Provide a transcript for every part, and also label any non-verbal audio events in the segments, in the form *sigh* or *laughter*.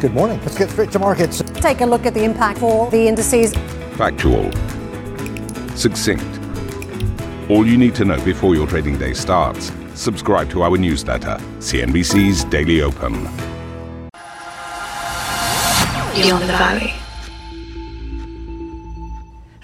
Good morning. Let's get straight to markets. Take a look at the impact for the indices. Factual. Succinct. All you need to know before your trading day starts. Subscribe to our newsletter, CNBC's Daily Open. Beyond the Valley.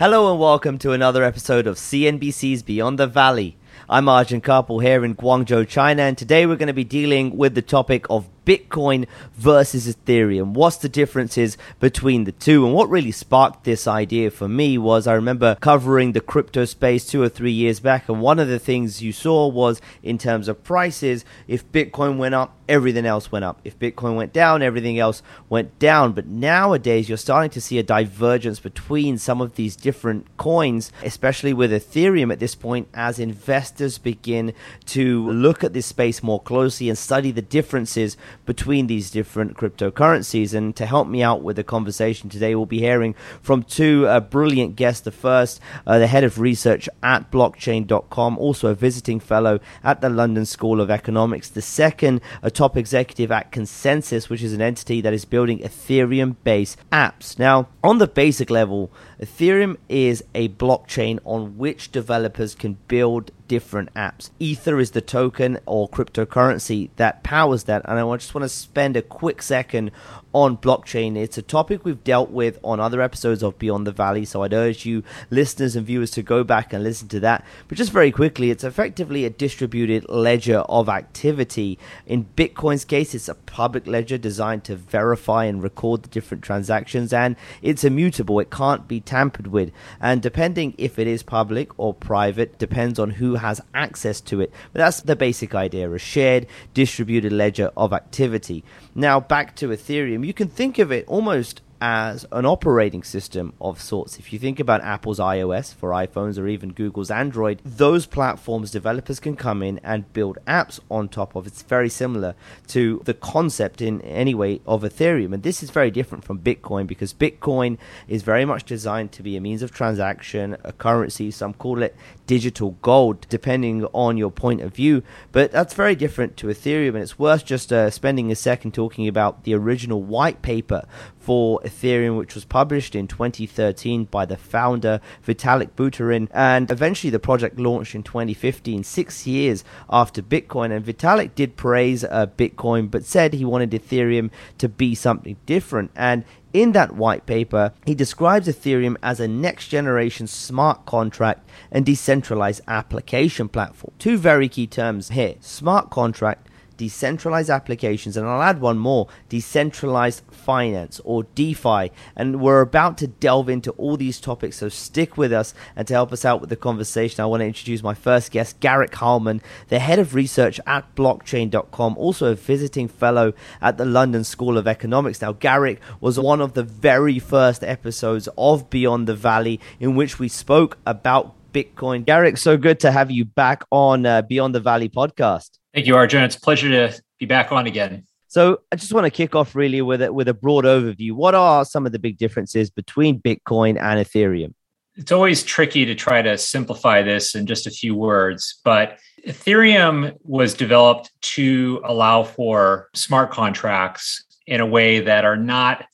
Hello and welcome to another episode of CNBC's Beyond the Valley. I'm Arjun Kharpal here in Guangzhou, China, and today we're going to be dealing with the topic of Bitcoin versus Ethereum. What's the differences between the two? And what really sparked this idea for me was I remember covering the crypto space two or three years back, and one of the things you saw was in terms of prices, if Bitcoin went up, everything else went up. If Bitcoin went down, everything else went down. But nowadays, you're starting to see a divergence between some of these different coins, especially with Ethereum at this point, as investors begin to look at this space more closely and study the differences between these different cryptocurrencies. And to help me out with the conversation today, we'll be hearing from two uh, brilliant guests. The first, uh, the head of research at blockchain.com, also a visiting fellow at the London School of Economics. The second, a top executive at ConsenSys, which is an entity that is building Ethereum based apps. Now, on the basic level, Ethereum is a blockchain on which developers can build different apps. Ether is the token or cryptocurrency that powers that, and I just want to spend a quick second on blockchain. It's a topic we've dealt with on other episodes of Beyond the Valley, so I'd urge you, listeners and viewers, to go back and listen to that. But just very quickly, it's effectively a distributed ledger of activity. In Bitcoin's case, it's a public ledger designed to verify and record the different transactions, and it's immutable. It can't be tampered with. And depending if it is public or private, depends on who has access to it. But that's the basic idea a shared distributed ledger of activity. Now, back to Ethereum, you can think of it almost as an operating system of sorts. If you think about Apple's iOS for iPhones or even Google's Android, those platforms developers can come in and build apps on top of. It's very similar to the concept in any way of Ethereum. And this is very different from Bitcoin because Bitcoin is very much designed to be a means of transaction, a currency. Some call it digital gold, depending on your point of view. But that's very different to Ethereum. And it's worth just uh, spending a second talking about the original white paper for Ethereum, which was published in 2013 by the founder Vitalik Buterin, and eventually the project launched in 2015, six years after Bitcoin. And Vitalik did praise uh, Bitcoin, but said he wanted Ethereum to be something different. And in that white paper, he describes Ethereum as a next generation smart contract and decentralized application platform. Two very key terms here smart contract decentralized applications, and I'll add one more decentralized finance or DeFi. And we're about to delve into all these topics, so stick with us. And to help us out with the conversation, I want to introduce my first guest, Garrick Hileman, the head of research at blockchain.com, also a visiting fellow at the London School of Economics. Now, Garrick was one of the very first episodes of Beyond the Valley in which we spoke about Bitcoin. Garrick, so good to have you back on uh, Beyond the Valley podcast. Thank you, Arjun. It's a pleasure to be back on again. So I just want to kick off really with a, with a broad overview. What are some of the big differences between Bitcoin and Ethereum? It's always tricky to try to simplify this in just a few words, but Ethereum was developed to allow for smart contracts in a way that are not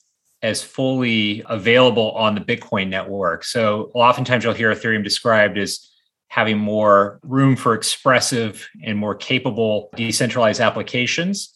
as fully available on the Bitcoin network. So oftentimes you'll hear Ethereum described as having more room for expressive and more capable decentralized applications.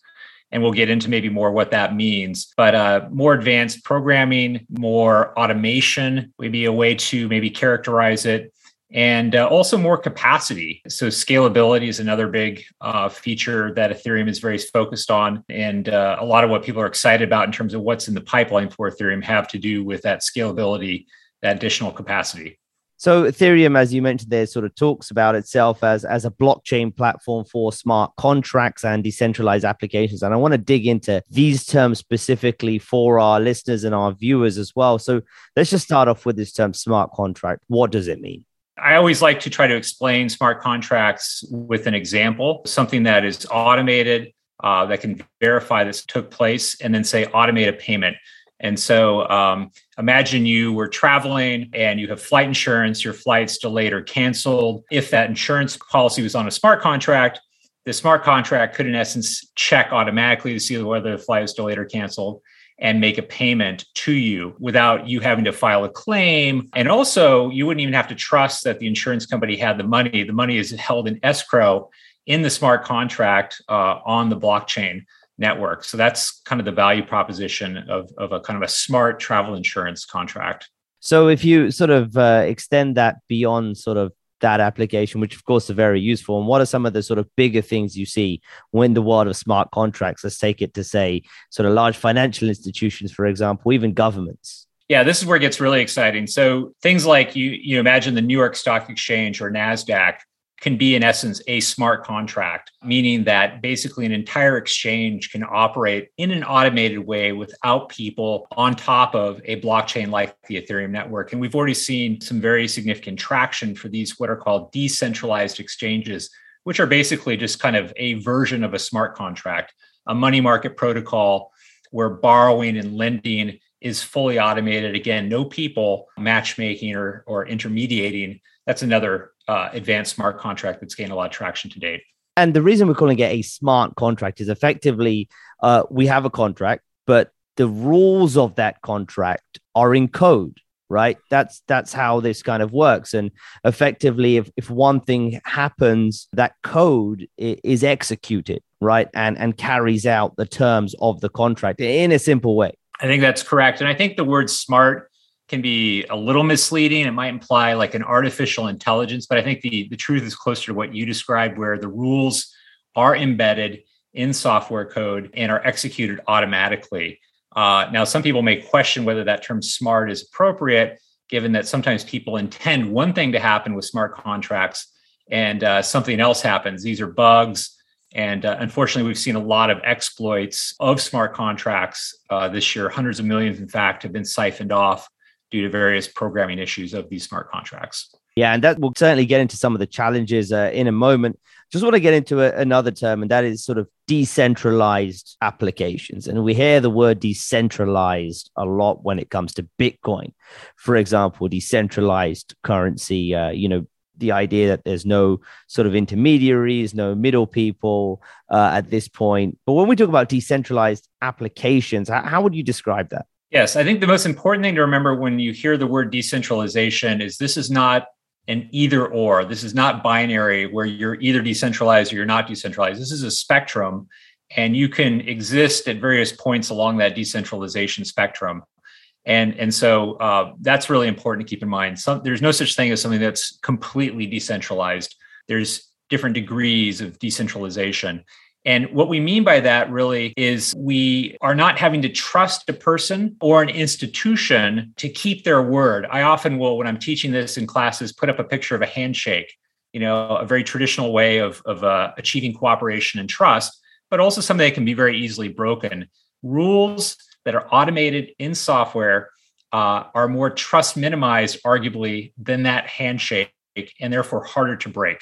And we'll get into maybe more what that means. But uh, more advanced programming, more automation would be a way to maybe characterize it. And uh, also more capacity. So, scalability is another big uh, feature that Ethereum is very focused on. And uh, a lot of what people are excited about in terms of what's in the pipeline for Ethereum have to do with that scalability, that additional capacity. So Ethereum, as you mentioned there, sort of talks about itself as, as a blockchain platform for smart contracts and decentralized applications. And I want to dig into these terms specifically for our listeners and our viewers as well. So let's just start off with this term smart contract. What does it mean? I always like to try to explain smart contracts with an example, something that is automated, uh, that can verify this took place, and then say automate a payment. And so um, imagine you were traveling and you have flight insurance, your flight's delayed or canceled. If that insurance policy was on a smart contract, the smart contract could, in essence, check automatically to see whether the flight is delayed or canceled. and make a payment to you without you having to file a claim. And also, you wouldn't even have to trust that the insurance company had the money. The money is held in escrow in the smart contract uh, on the blockchain network. So that's kind of the value proposition of, of a kind of a smart travel insurance contract. So if you sort of uh, extend that beyond sort of that application, which of course are very useful, and what are some of the sort of bigger things you see when the world of smart contracts? Let's take it to say sort of large financial institutions, for example, even governments. Yeah, this is where it gets really exciting. So things like you you imagine the New York Stock Exchange or Nasdaq can be in essence a smart contract, meaning that basically an entire exchange can operate in an automated way without people on top of a blockchain like the Ethereum network. And we've already seen some very significant traction for these what are called decentralized exchanges, which are basically just kind of a version of a smart contract, a money market protocol where borrowing and lending is fully automated. Again, no people matchmaking or, or intermediating. That's another uh, advanced smart contract that's gained a lot of traction to date. And the reason we're calling it a smart contract is effectively uh, we have a contract, but the rules of that contract are in code right? That's that's how this kind of works. And effectively if, if one thing happens that code is executed right? And and carries out the terms of the contract in a simple way. I think that's correct. And i think the word smart can be a little misleading. It might imply like an artificial intelligence, but I think the, the truth is closer to what you described, where the rules are embedded in software code and are executed automatically. Uh, now, some people may question whether that term smart is appropriate, given that sometimes people intend one thing to happen with smart contracts and uh, something else happens. These are bugs. And uh, unfortunately, we've seen a lot of exploits of smart contracts uh, this year. Hundreds of millions, in fact, have been siphoned off due to various programming issues of these smart contracts. Yeah, and that will certainly get into some of the challenges uh, in a moment. Just want to get into a, another term, and that is sort of decentralized applications. And we hear the word decentralized a lot when it comes to Bitcoin. For example, decentralized currency, uh, you know, the idea that there's no sort of intermediaries, no middle people uh, at this point. But when we talk about decentralized applications, how, how would you describe that? Yes, I think the most important thing to remember when you hear the word decentralization is this is not an either or. This is not binary where you're either decentralized or you're not decentralized. This is a spectrum, and you can exist at various points along that decentralization spectrum. And, and so uh, that's really important to keep in mind. Some, there's no such thing as something that's completely decentralized. There's different degrees of decentralization. And what we mean by that really is we are not having to trust a person or an institution to keep their word. I often will, when I'm teaching this in classes, put up a picture of a handshake, you know, a very traditional way of, of uh, achieving cooperation and trust, but also something that can be very easily broken. Rules that are automated in software uh, are more trust minimized, arguably, than that handshake, and therefore harder to break.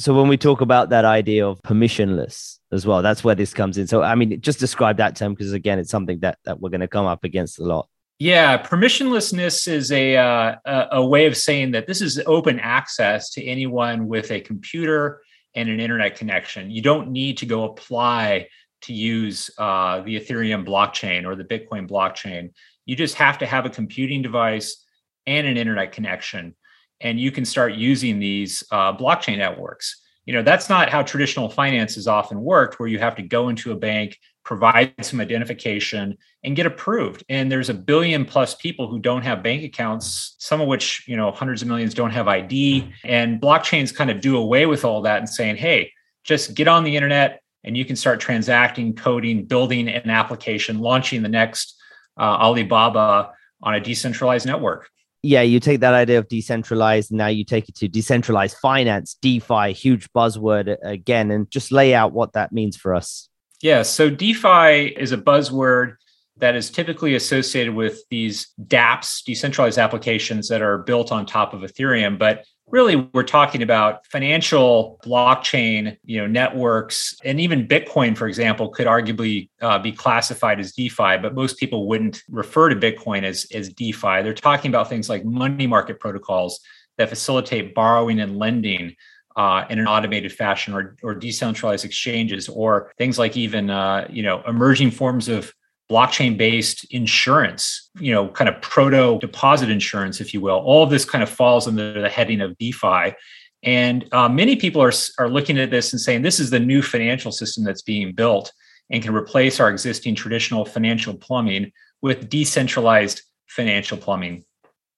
So when we talk about that idea of permissionless as well, that's where this comes in. So I mean, just describe that term because again, it's something that that we're going to come up against a lot. Yeah, permissionlessness is a, uh, a way of saying that this is open access to anyone with a computer and an internet connection. You don't need to go apply to use uh, the Ethereum blockchain or the Bitcoin blockchain. You just have to have a computing device and an internet connection and you can start using these uh, blockchain networks. You know, that's not how traditional finance has often worked, where you have to go into a bank, provide some identification, and get approved. And there's a billion plus people who don't have bank accounts, some of which, you know, hundreds of millions don't have ID. And blockchains kind of do away with all that and saying, hey, just get on the internet and you can start transacting, coding, building an application, launching the next uh, Alibaba on a decentralized network yeah, you take that idea of decentralized, now you take it to decentralized finance, DeFi, huge buzzword again, and just lay out what that means for us. Yeah, so DeFi is a buzzword that is typically associated with these dApps, decentralized applications that are built on top of Ethereum. But really we're talking about financial blockchain you know networks and even bitcoin for example could arguably uh, be classified as defi but most people wouldn't refer to bitcoin as, as defi. They're talking about things like money market protocols that facilitate borrowing and lending uh, in an automated fashion or, or decentralized exchanges or things like even uh, you know emerging forms of blockchain based insurance, you know, kind of proto deposit insurance, if you will. All of this kind of falls under the heading of DeFi. And uh, many people are, are looking at this and saying this is the new financial system that's being built and can replace our existing traditional financial plumbing with decentralized financial plumbing.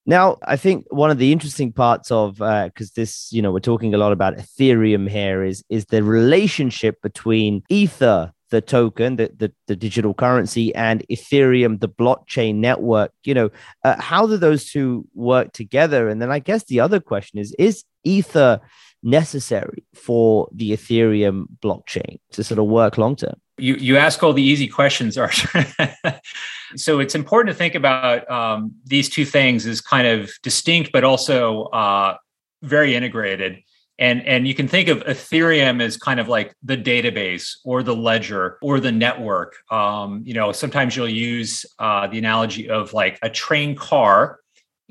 Now, I think one of the interesting parts of because uh, this, you know, we're talking a lot about Ethereum here is is the relationship between Ether, the token, the, the, the digital currency, and Ethereum, the blockchain network. You know, uh, how do those two work together? And then I guess the other question is: Is Ether necessary for the Ethereum blockchain to sort of work long term? You you ask all the easy questions, Arjun. *laughs* so it's important to think about um, these two things as kind of distinct, but also uh, very integrated. And, and you can think of Ethereum as kind of like the database or the ledger or the network. Um, you know, sometimes you'll use uh, the analogy of like a train car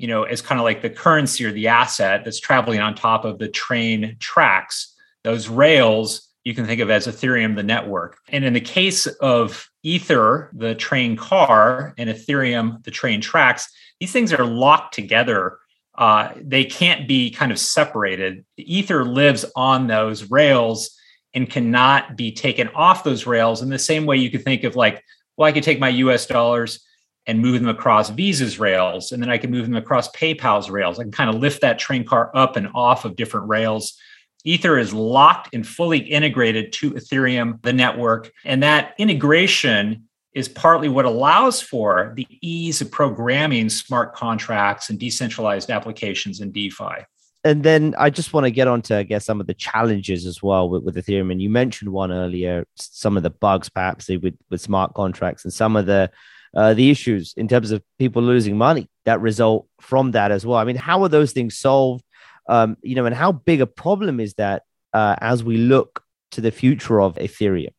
you know, as kind of like the currency or the asset that's traveling on top of the train tracks. Those rails you can think of as Ethereum, the network. And in the case of Ether, the train car, and Ethereum, the train tracks, these things are locked together. Uh, they can't be kind of separated. Ether lives on those rails and cannot be taken off those rails in the same way you could think of like, well, I could take my US dollars and move them across Visa's rails, and then I can move them across PayPal's rails. I can kind of lift that train car up and off of different rails. Ether is locked and fully integrated to Ethereum, the network, and that integration is partly what allows for the ease of programming smart contracts and decentralized applications in DeFi. And then I just want to get onto, I guess, some of the challenges as well with, with Ethereum. And you mentioned one earlier, some of the bugs perhaps with, with smart contracts and some of the uh, the issues in terms of people losing money that result from that as well. I mean, how are those things solved? Um, you know, and how big a problem is that uh, as we look to the future of Ethereum?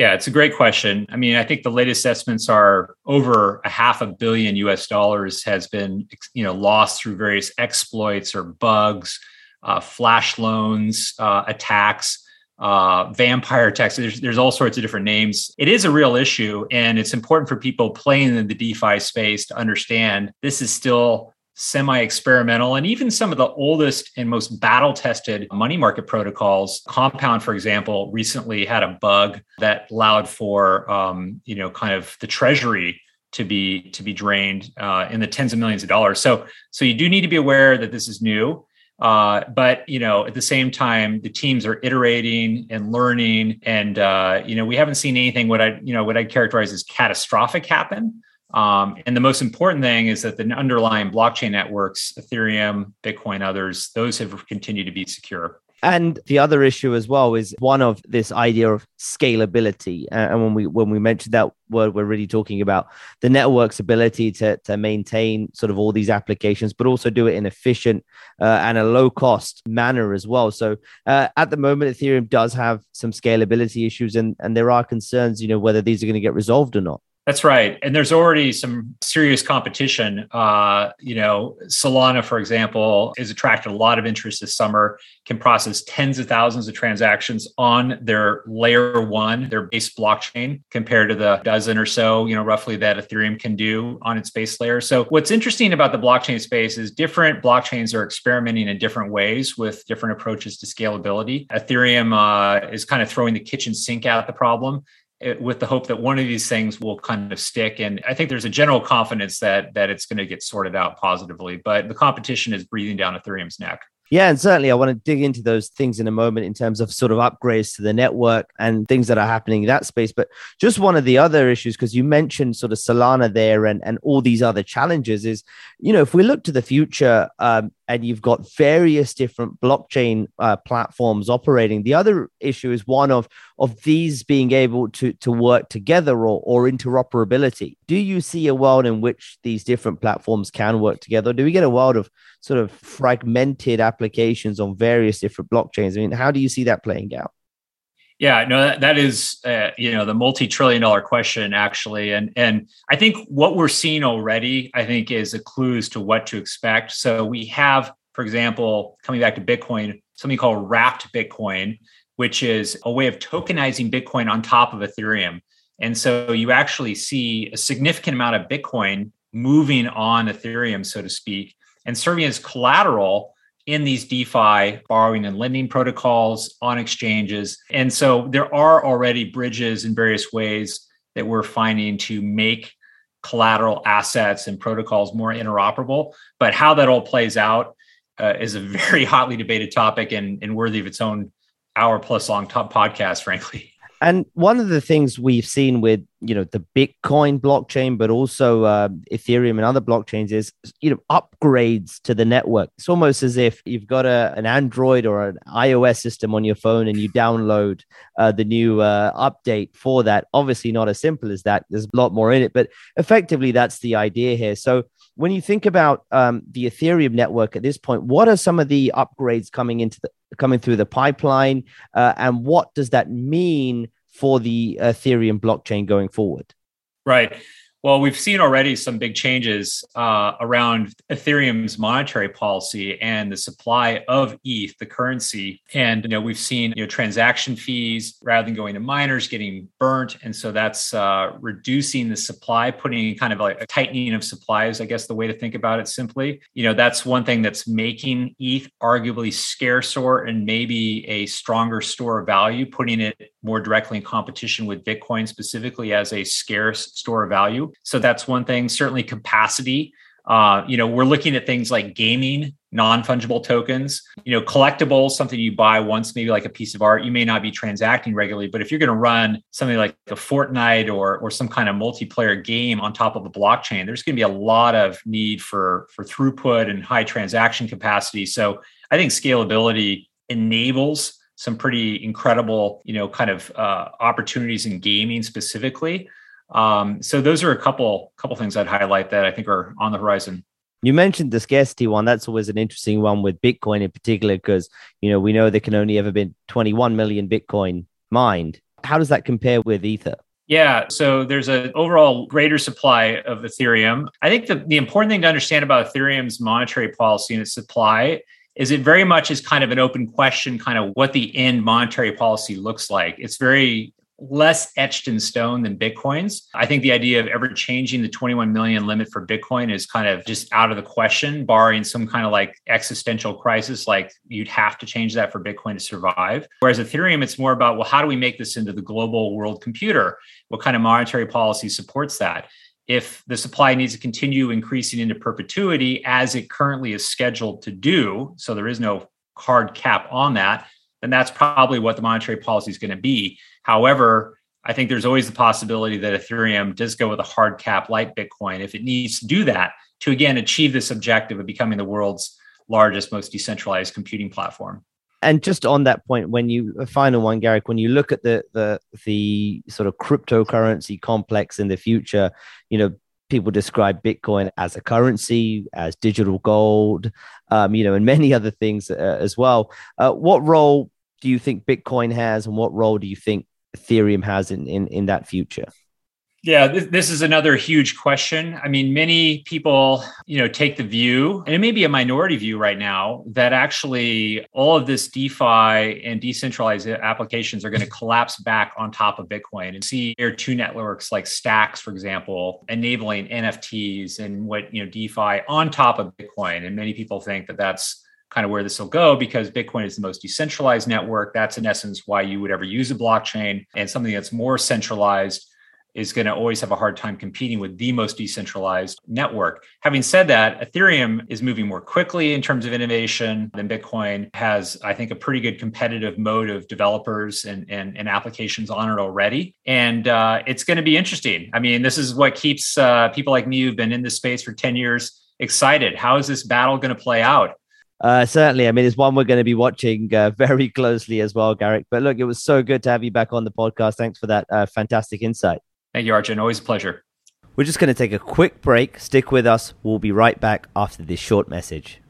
Yeah, it's a great question. I mean, I think the latest estimates are over a half a billion US dollars has been, you know, lost through various exploits or bugs, uh, flash loans, uh, attacks uh, vampire attacks. There's, there's all sorts of different names. It is a real issue, and it's important for people playing in the DeFi space to understand this is still semi experimental and even some of the oldest and most battle tested money market protocols Compound for example recently had a bug that allowed for um, you know kind of the treasury to be to be drained uh, in the tens of millions of dollars so so you do need to be aware that this is new uh, but you know, at the same time, the teams are iterating and learning, and uh, you know, we haven't seen anything what I you know what I characterize as catastrophic happen. Um, and the most important thing is that the underlying blockchain networks, Ethereum, Bitcoin, others, those have continued to be secure. And the other issue as well is one of this idea of scalability. And when we when we mentioned that word, we're really talking about the network's ability to, to maintain sort of all these applications, but also do it in efficient uh, and a low cost manner as well. So uh, at the moment, Ethereum does have some scalability issues, and and there are concerns, you know, whether these are going to get resolved or not. That's right. And there's already some serious competition. Uh, you know, Solana, for example, has attracted a lot of interest this summer, can process tens of thousands of transactions on their layer one, their base blockchain, compared to the dozen or so, you know, roughly that Ethereum can do on its base layer. So what's interesting about the blockchain space is different blockchains are experimenting in different ways with different approaches to scalability. Ethereum uh, is kind of throwing the kitchen sink at the problem with the hope that one of these things will kind of stick. And I think there's a general confidence that that it's going to get sorted out positively. But the competition is breathing down Ethereum's neck. Yeah, and certainly I want to dig into those things in a moment in terms of sort of upgrades to the network and things that are happening in that space. But just one of the other issues, because you mentioned sort of Solana there and, and all these other challenges, is, you know, if we look to the future um, and you've got various different blockchain uh, platforms operating, the other issue is one of, of these being able to, to work together or, or interoperability. Do you see a world in which these different platforms can work together? do we get a world of sort of fragmented applications on various different blockchains. I mean, how do you see that playing out? Yeah, no, that, that is uh, you know the multi-trillion-dollar question actually, and and I think what we're seeing already, I think, is a clue as to what to expect. So we have, for example, coming back to Bitcoin, something called wrapped Bitcoin, which is a way of tokenizing Bitcoin on top of Ethereum. And so you actually see a significant amount of Bitcoin moving on Ethereum, so to speak, and serving as collateral in these DeFi borrowing and lending protocols on exchanges. And so there are already bridges in various ways that we're finding to make collateral assets and protocols more interoperable. But how that all plays out uh, is a *laughs* very hotly debated topic and, and worthy of its own hour plus long top podcast, frankly. And one of the things we've seen with you know the Bitcoin blockchain, but also uh, Ethereum and other blockchains is you know upgrades to the network. It's almost as if you've got a, an Android or an iOS system on your phone and you download uh, the new uh, update for that. Obviously, not as simple as that. There's a lot more in it, but effectively, that's the idea here. So when you think about um, the Ethereum network at this point, what are some of the upgrades coming into the coming through the pipeline, uh, and what does that mean for the Ethereum blockchain going forward? Right. Well, we've seen already some big changes uh, around Ethereum's monetary policy and the supply of ETH, the currency. And you know, we've seen you know transaction fees rather than going to miners getting burnt, and so that's uh, reducing the supply, putting kind of like a tightening of supplies. I guess the way to think about it simply. You know, that's one thing that's making ETH arguably scarcer and maybe a stronger store of value, putting it more directly in competition with Bitcoin specifically as a scarce store of value. So that's one thing. Certainly, capacity. Uh, you know, we're looking at things like gaming, non-fungible tokens, you know, collectibles, something you buy once, maybe like a piece of art. You may not be transacting regularly, but if you're going to run something like a Fortnite or or some kind of multiplayer game on top of a blockchain, there's going to be a lot of need for for throughput and high transaction capacity. So I think scalability enables some pretty incredible, you know, kind of uh, opportunities in gaming specifically. Um, so those are a couple couple things I'd highlight that I think are on the horizon. You mentioned the scarcity one. That's always an interesting one with Bitcoin in particular, because you know we know there can only ever been 21 million Bitcoin mined. How does that compare with Ether? Yeah, so there's an overall greater supply of Ethereum. I think the, the important thing to understand about Ethereum's monetary policy and its supply is it very much is kind of an open question, kind of what the end monetary policy looks like. It's very less etched in stone than Bitcoin's. I think the idea of ever changing the 21 million limit for Bitcoin is kind of just out of the question, barring some kind of like existential crisis, like you'd have to change that for Bitcoin to survive. Whereas Ethereum, it's more about, well, how do we make this into the global world computer? What kind of monetary policy supports that? If the supply needs to continue increasing into perpetuity as it currently is scheduled to do, so there is no hard cap on that, then that's probably what the monetary policy is going to be. However, I think there's always the possibility that Ethereum does go with a hard cap like Bitcoin if it needs to do that to again achieve this objective of becoming the world's largest, most decentralized computing platform. And just on that point, when you a final one, Garrick, when you look at the the the sort of cryptocurrency complex in the future, you know, people describe Bitcoin as a currency, as digital gold, um, you know, and many other things uh, as well. Uh, what role do you think Bitcoin has, and what role do you think Ethereum has in, in, in that future? Yeah, this, is another huge question. I mean, many people, you know, take the view, and it may be a minority view right now, that actually all of this DeFi and decentralized applications are going to collapse back on top of Bitcoin and see layer two networks like Stacks, for example, enabling NFTs and what, you know, DeFi on top of Bitcoin. And many people think that that's kind of where this will go because Bitcoin is the most decentralized network. That's in essence why you would ever use a blockchain and something that's more centralized is going to always have a hard time competing with the most decentralized network. Having said that, Ethereum is moving more quickly in terms of innovation than Bitcoin has, I think, a pretty good competitive mode of developers and, and, and applications on it already. And uh, it's going to be interesting. I mean, this is what keeps uh, people like me who've been in this space for 10 years excited. How is this battle going to play out? Uh, certainly. I mean, it's one we're going to be watching uh, very *laughs* closely as well, Garrick. But look, it was so good to have you back on the podcast. Thanks for that uh, fantastic insight. Thank you, Arjun. Always a pleasure. We're just going to take a quick break. Stick with us. We'll be right back after this short message.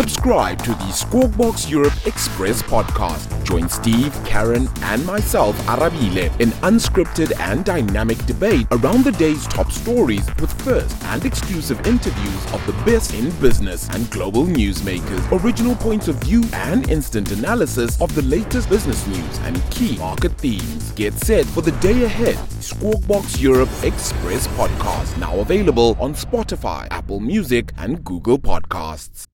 Subscribe to the Squawkbox Europe Express podcast. Join Steve, Karen, and myself, Arabile, in unscripted and dynamic debate around the day's top stories with first and exclusive interviews of the best in business and global newsmakers, original points of view, and instant analysis of the latest business news and key market themes. Get set for the day ahead. Squawkbox Europe Express podcast now available on Spotify, Apple Music, and Google Podcasts.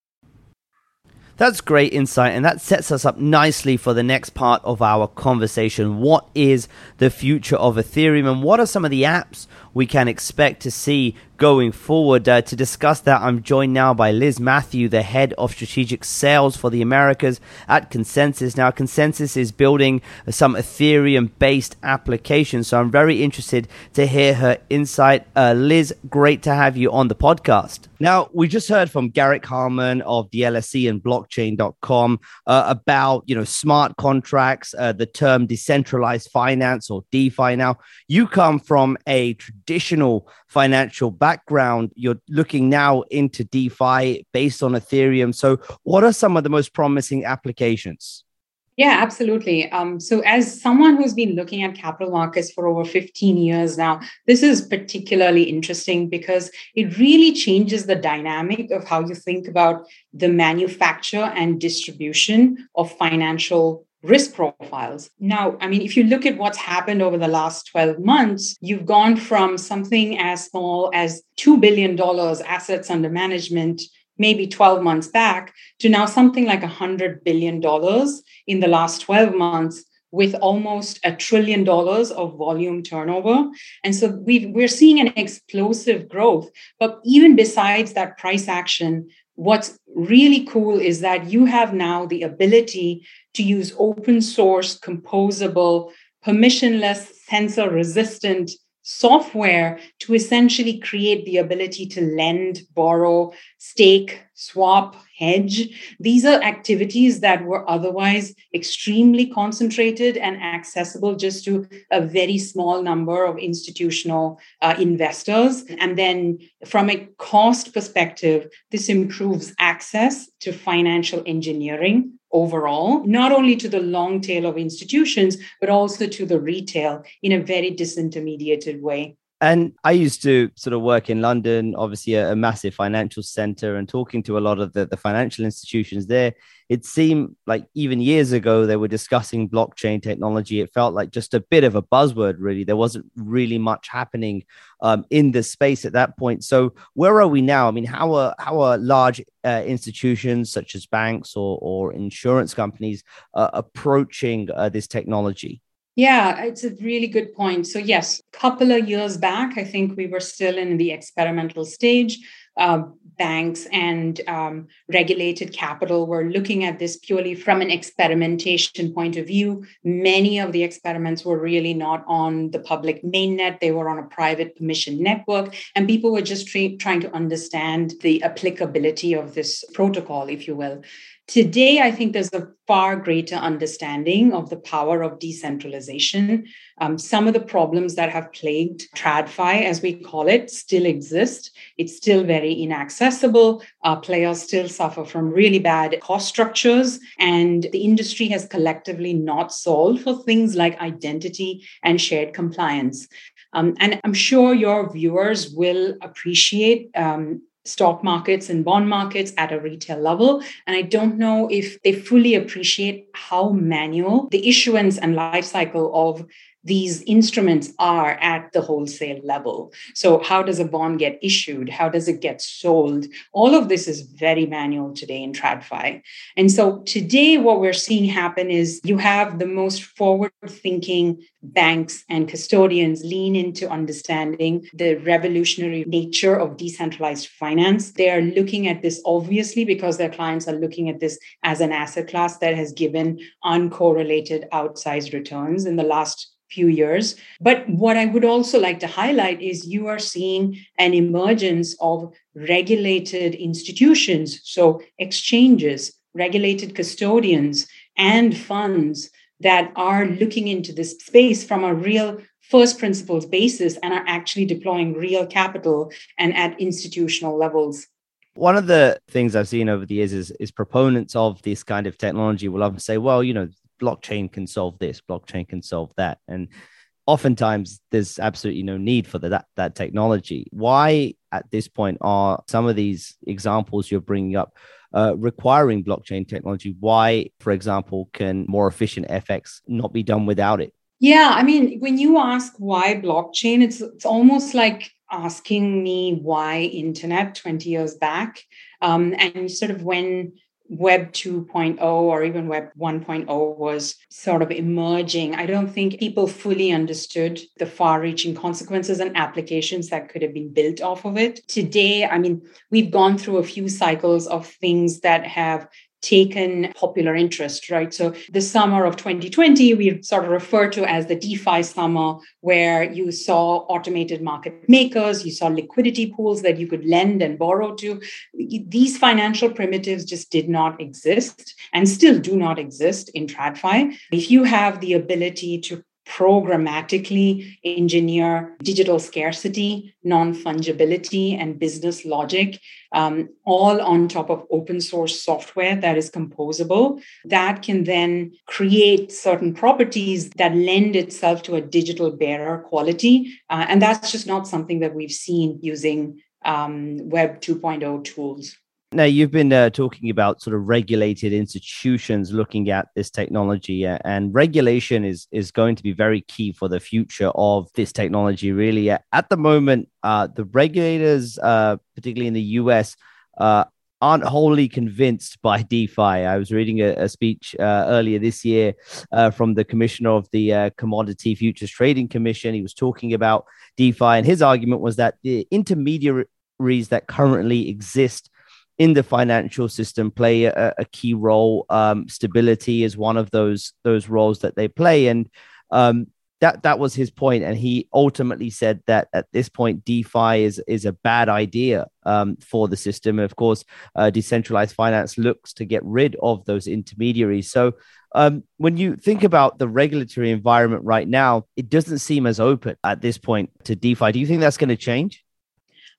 That's great insight, and that sets us up nicely for the next part of our conversation. What is the future of Ethereum, and what are some of the apps we can expect to see going forward. Uh, to discuss that, I'm joined now by Liz Matthew, the head of strategic sales for the Americas at ConsenSys. Now, ConsenSys is building some Ethereum based applications, so I'm very interested to hear her insight. Uh, Liz, great to have you on the podcast. Now, we just heard from Garrick Hileman of the LSE and blockchain.com uh, about, you know, smart contracts, uh, the term decentralized finance or DeFi. Now, you come from a traditional financial background. You're looking now into DeFi based on Ethereum. So, what are some of the most promising applications? Yeah, absolutely. Um, so, as someone who's been looking at capital markets for over 15 years now, this is particularly interesting because it really changes the dynamic of how you think about the manufacture and distribution of financial risk profiles. Now, I mean, if you look at what's happened over the last 12 months, you've gone from something as small as $2 billion assets under management maybe 12 months back to now something like $100 billion in the last 12 months with almost a trillion dollars of volume turnover. And so we we're seeing an explosive growth. But even besides that price action, what's really cool is that you have now the ability to use open source, composable, permissionless, censor resistant software to essentially create the ability to lend, borrow, stake, swap, hedge. These are activities that were otherwise extremely concentrated and accessible just to a very small number of institutional uh, investors. And then, from a cost perspective, this improves access to financial engineering overall, not only to the long tail of institutions, but also to the retail in a very disintermediated way. And I used to sort of work in London, obviously a, a, massive financial center, and talking to a lot of the, the financial institutions there, it seemed like even years ago they were discussing blockchain technology. It felt like just a bit of a buzzword, really. There wasn't really much happening um, in this space at that point. So where are we now? I mean, how are how are large uh, institutions such as banks or, or insurance companies uh, approaching uh, this technology? Yeah, it's a really good point. So, yes, a couple of years back, I think we were still in the experimental stage. Uh, banks and um, regulated capital were looking at this purely from an experimentation point of view. Many of the experiments were really not on the public mainnet, they were on a private permission network, and people were just tra- trying to understand the applicability of this protocol, if you will. Today, I think there's a far greater understanding of the power of decentralization. Um, some of the problems that have plagued TradFi, as we call it, still exist. It's still very inaccessible. Uh, players still suffer from really bad cost structures, and the industry has collectively not solved for things like identity and shared compliance. Um, and I'm sure your viewers will appreciate um, stock markets and bond markets at a retail level. And I don't know if they fully appreciate how manual the issuance and life cycle of these instruments are at the wholesale level. So, how does a bond get issued? How does it get sold? All of this is very manual today in TradFi. And so, today, what we're seeing happen is you have the most forward thinking banks and custodians lean into understanding the revolutionary nature of decentralized finance. They are looking at this obviously because their clients are looking at this as an asset class that has given uncorrelated outsized returns in the last few years. But what I would also like to highlight is you are seeing an emergence of regulated institutions, so exchanges, regulated custodians, and funds that are looking into this space from a real first principles basis and are actually deploying real capital and at institutional levels One of the things I've seen over the years is, is proponents of this kind of technology will often say, well, you know, blockchain can solve this, blockchain can solve that. And oftentimes there's absolutely no need for the, that, that technology. Why at this point are some of these examples you're bringing up uh, requiring blockchain technology? Why, for example, can more efficient FX not be done without it? Yeah, I mean, when you ask why blockchain, it's it's almost like asking me why internet 20 years back. Um, and sort of when Web 2.0 or even Web 1.0 was sort of emerging, I don't think people fully understood the far reaching consequences and applications that could have been built off of it. Today, I mean, we've gone through a few cycles of things that have taken popular interest, right? So the summer of 2020, we sort of refer to as the DeFi summer, where you saw automated market makers, you saw liquidity pools that you could lend and borrow to. These financial primitives just did not exist and still do not exist in TradFi. If you have the ability to programmatically engineer digital scarcity, non fungibility, and business logic, um, all on top of open source software that is composable. That can then create certain properties that lend itself to a digital bearer quality. Uh, and that's just not something that we've seen using um, Web 2.0 tools. Now, you've been uh, talking about sort of regulated institutions looking at this technology, uh, and regulation is is going to be very key for the future of this technology. Really, at the moment, uh, the regulators, uh, particularly in the U.S., uh, aren't wholly convinced by *laughs* DeFi. I was reading a, a speech uh, earlier this year from the commissioner of the Commodity Futures Trading Commission. He was talking about DeFi, and his argument was that the intermediaries that currently exist in the financial system play a, a key role. Um, stability is one of those those roles that they play, and um, that that was his point. And he ultimately said that at this point, DeFi is is a bad idea um, for the system. Of course, uh, decentralized finance looks to get rid of those intermediaries. So. Um, when you think about the regulatory environment right now, it doesn't seem as open at this point to DeFi. Do you think that's going to change?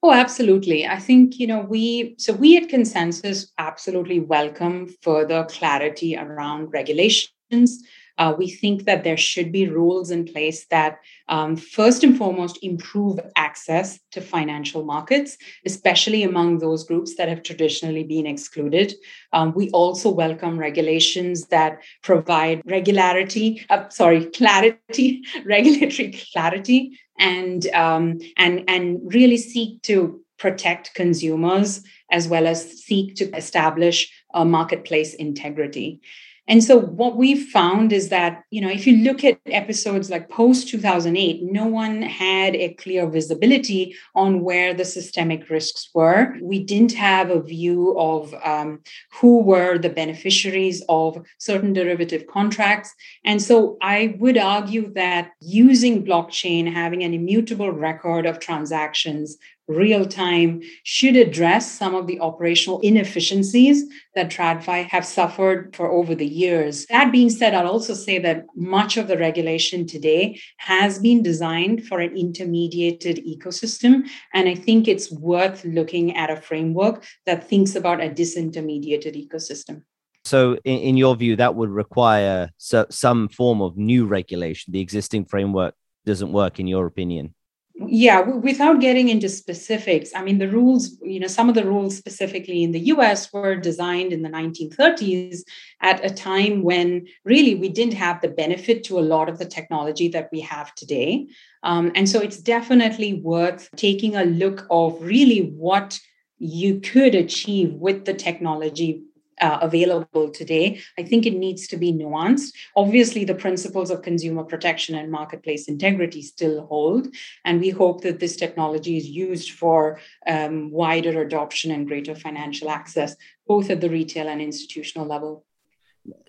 Oh, absolutely. I think, you know, we, so we at ConsenSys absolutely welcome further clarity around regulations. Uh, we think that there should be rules in place that, um, first and foremost, improve access to financial markets, especially among those groups that have traditionally been excluded. Um, we also welcome regulations that provide regularity, uh, sorry, clarity, *laughs* regulatory clarity and um, and and really seek to protect consumers as well as seek to establish a marketplace integrity and so what we've found is that, you know, if you look at episodes like post 2008, no one had a clear visibility on where the systemic risks were. We didn't have a view of um, who were the beneficiaries of certain derivative contracts. And so I would argue that using blockchain, having an immutable record of transactions, real time should address some of the operational inefficiencies that TradFi have suffered for over the years. That being said, I'll also say that much of the regulation today has been designed for an intermediated ecosystem. And I think it's worth looking at a framework that thinks about a disintermediated ecosystem. So, in, your view, that would require so, some form of new regulation. The existing framework doesn't work, in your opinion yeah without getting into specifics i mean the rules you know some of the rules specifically in the us were designed in the 1930s at a time when really we didn't have the benefit to a lot of the technology that we have today. Um, and so it's definitely worth taking a look of really what you could achieve with the technology uh, available today. I think it needs to be nuanced. Obviously, the principles of consumer protection and marketplace integrity still hold. And we hope that this technology is used for um, wider adoption and greater financial access, both at the retail and institutional level.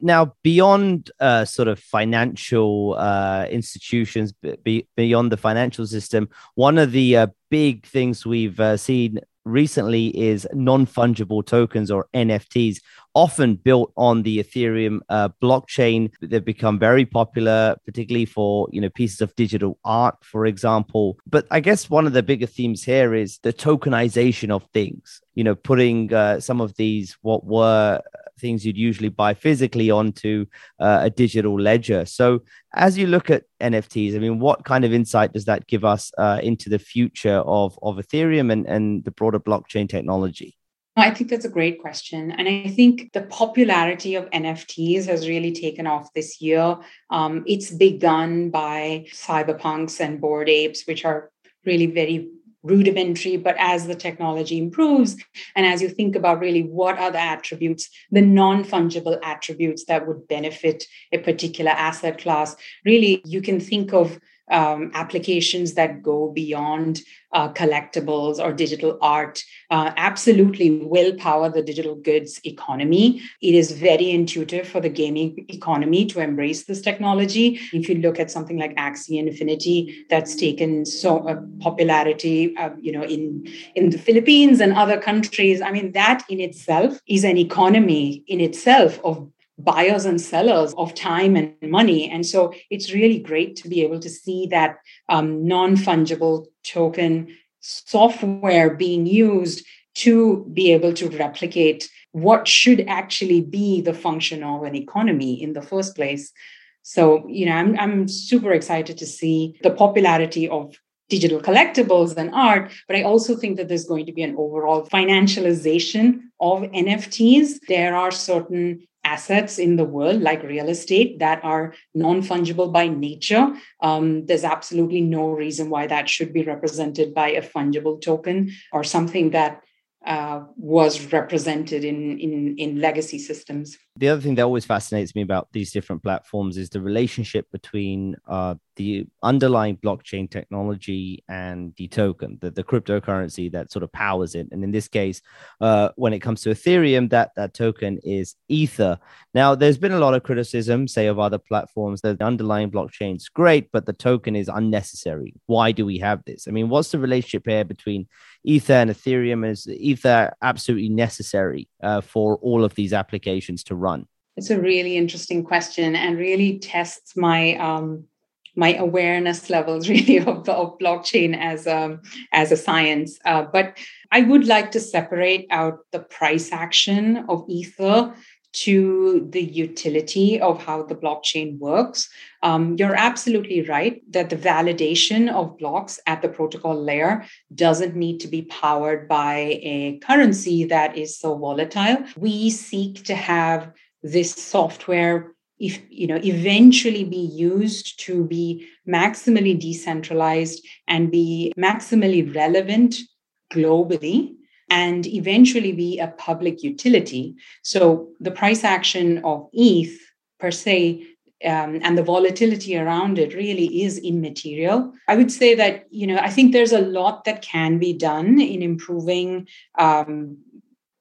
Now, beyond uh, sort of financial uh, institutions, be, beyond the financial system, one of the uh, big things we've uh, seen recently is non fungible tokens or NFTs. often built on the Ethereum uh, blockchain. They've become very popular, particularly for you know pieces of digital art, for example. But I guess one of the bigger themes here is the tokenization of things. You know, putting uh, some of these what were things you'd usually buy physically onto uh, a digital ledger. So, as you look at NFTs, I mean, what kind of insight does that give us uh, into the future of, of Ethereum and, and the broader blockchain technology? I think that's a great question. And I think the popularity of NFTs has really taken off this year. Um, it's begun by cyberpunks and bored apes, which are really very rudimentary, but as the technology improves, and as you think about really what are the attributes, the non fungible attributes that would benefit a particular asset class, really you can think of um, applications that go beyond uh, collectibles or digital art uh, absolutely will power the digital goods economy. It is very intuitive for the gaming economy to embrace this technology. If you look at something like Axie Infinity, that's taken so uh, popularity, uh, you know, in in the Philippines and other countries. I mean, that in itself is an economy in itself of buyers and sellers of time and money. And so it's really great to be able to see that um, non fungible token software being used to be able to replicate what should actually be the function of an economy in the first place. So, you know, I'm, I'm super excited to see the popularity of digital collectibles and art, but I also think that there's going to be an overall financialization of NFTs. There are certain assets in the world, like real estate, that are non fungible by nature. Um, there's absolutely no reason why that should be represented by a fungible token or something that uh, was represented in, in in legacy systems. The other thing that always fascinates me about these different platforms is the relationship between uh, the underlying blockchain technology and the token, the, the cryptocurrency that sort of powers it. And in this case, uh, when it comes to Ethereum, that, that token is Ether. Now, there's been a lot of criticism, say, of other platforms that the underlying blockchain is great, but the token is unnecessary. Why do we have this? I mean, what's the relationship here between Ether and Ethereum? Is Ether absolutely necessary uh, for all of these applications to run? It's a really interesting question and really tests my um, my awareness levels *laughs* really of, of blockchain as a, um, as a science. Uh, but I would like to separate out the price action of Ether to the utility of how the blockchain works. Um, you're absolutely right that the validation of blocks at the protocol layer doesn't need to be powered by a currency that is so volatile. We seek to have this software if you know eventually be used to be maximally decentralized and be maximally relevant globally and eventually be a public utility so the price action of eth per se um, and the volatility around it really is immaterial. I would say that you know I think there's a lot that can be done in improving um,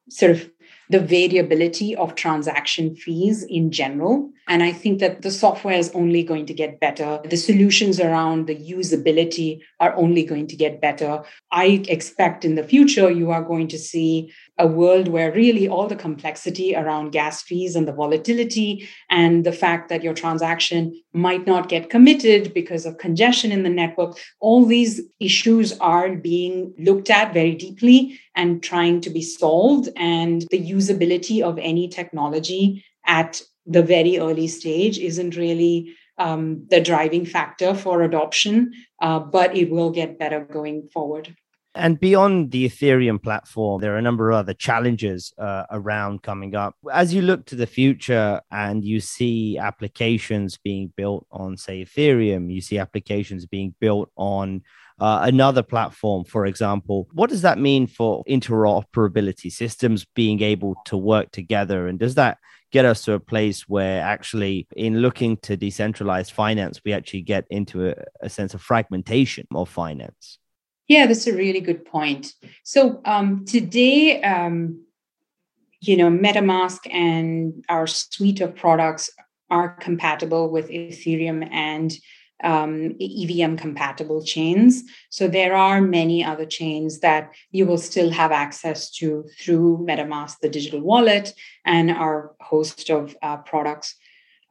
sort of the variability of transaction fees in general. And I think that the software is only going to get better. The solutions around the usability are only going to get better. I expect in the future, you are going to see a world where really all the complexity around gas fees and the volatility and the fact that your transaction might not get committed because of congestion in the network, all these issues are being looked at very deeply and trying to be solved. And the usability of any technology at the very early stage isn't really um, the driving factor for adoption, uh, but it will get better going forward. And beyond the Ethereum platform, there are a number of other challenges uh, around coming up. As you look to the future and you see applications being built on, say, Ethereum, you see applications being built on uh, another platform, for example. What does that mean for interoperability systems being able to work together? And does that get us to a place where actually, in looking to decentralized finance, we actually get into a, a sense of fragmentation of finance? Yeah, that's a really good point. So um, today, um, you know, MetaMask and our suite of products are compatible with Ethereum and um, EVM compatible chains. So there are many other chains that you will still have access to through MetaMask, the digital wallet, and our host of uh, products.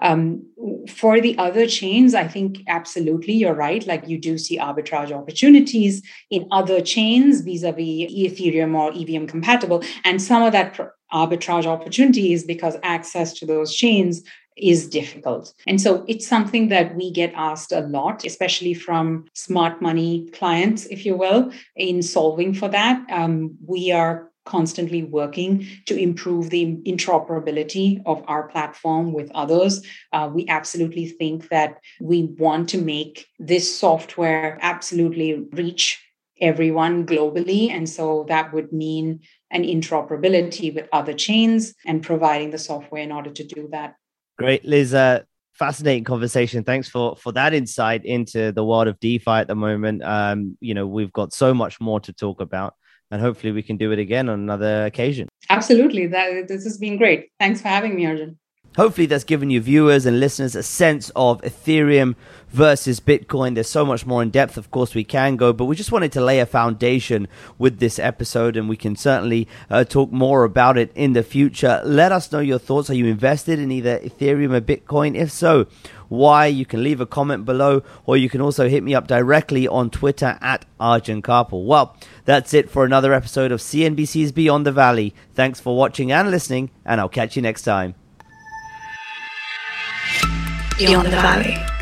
Um, for the other chains, I think absolutely you're right. Like you do see arbitrage opportunities in other chains vis a vis Ethereum or EVM compatible. And some of that arbitrage opportunity is because access to those chains is difficult. And so it's something that we get asked a lot, especially from smart money clients, if you will, in solving for that. Um, we are constantly working to improve the interoperability of our platform with others. Uh, we absolutely think that we want to make this software absolutely reach everyone globally. And so that would mean an interoperability with other chains and providing the software in order to do that. Great, Liz. Uh, fascinating conversation. Thanks for for that insight into the world of DeFi at the moment. Um, you know, we've got so much more to talk about, and hopefully, we can do it again on another occasion. Absolutely. That this has been great. Thanks for having me, Arjun. Hopefully, that's given you viewers and listeners a sense of Ethereum versus Bitcoin. There's so much more in depth, of course, we can go, but we just wanted to lay a foundation with this episode, and we can certainly uh, talk more about it in the future. Let us know your thoughts. Are you invested in either Ethereum or Bitcoin? If so, why? You can leave a comment below, or you can also hit me up directly on Twitter at Arjun Kharpal. Well, that's it for another episode of CNBC's Beyond the Valley. Thanks for watching and listening, and I'll catch you next time. Beyond the Valley.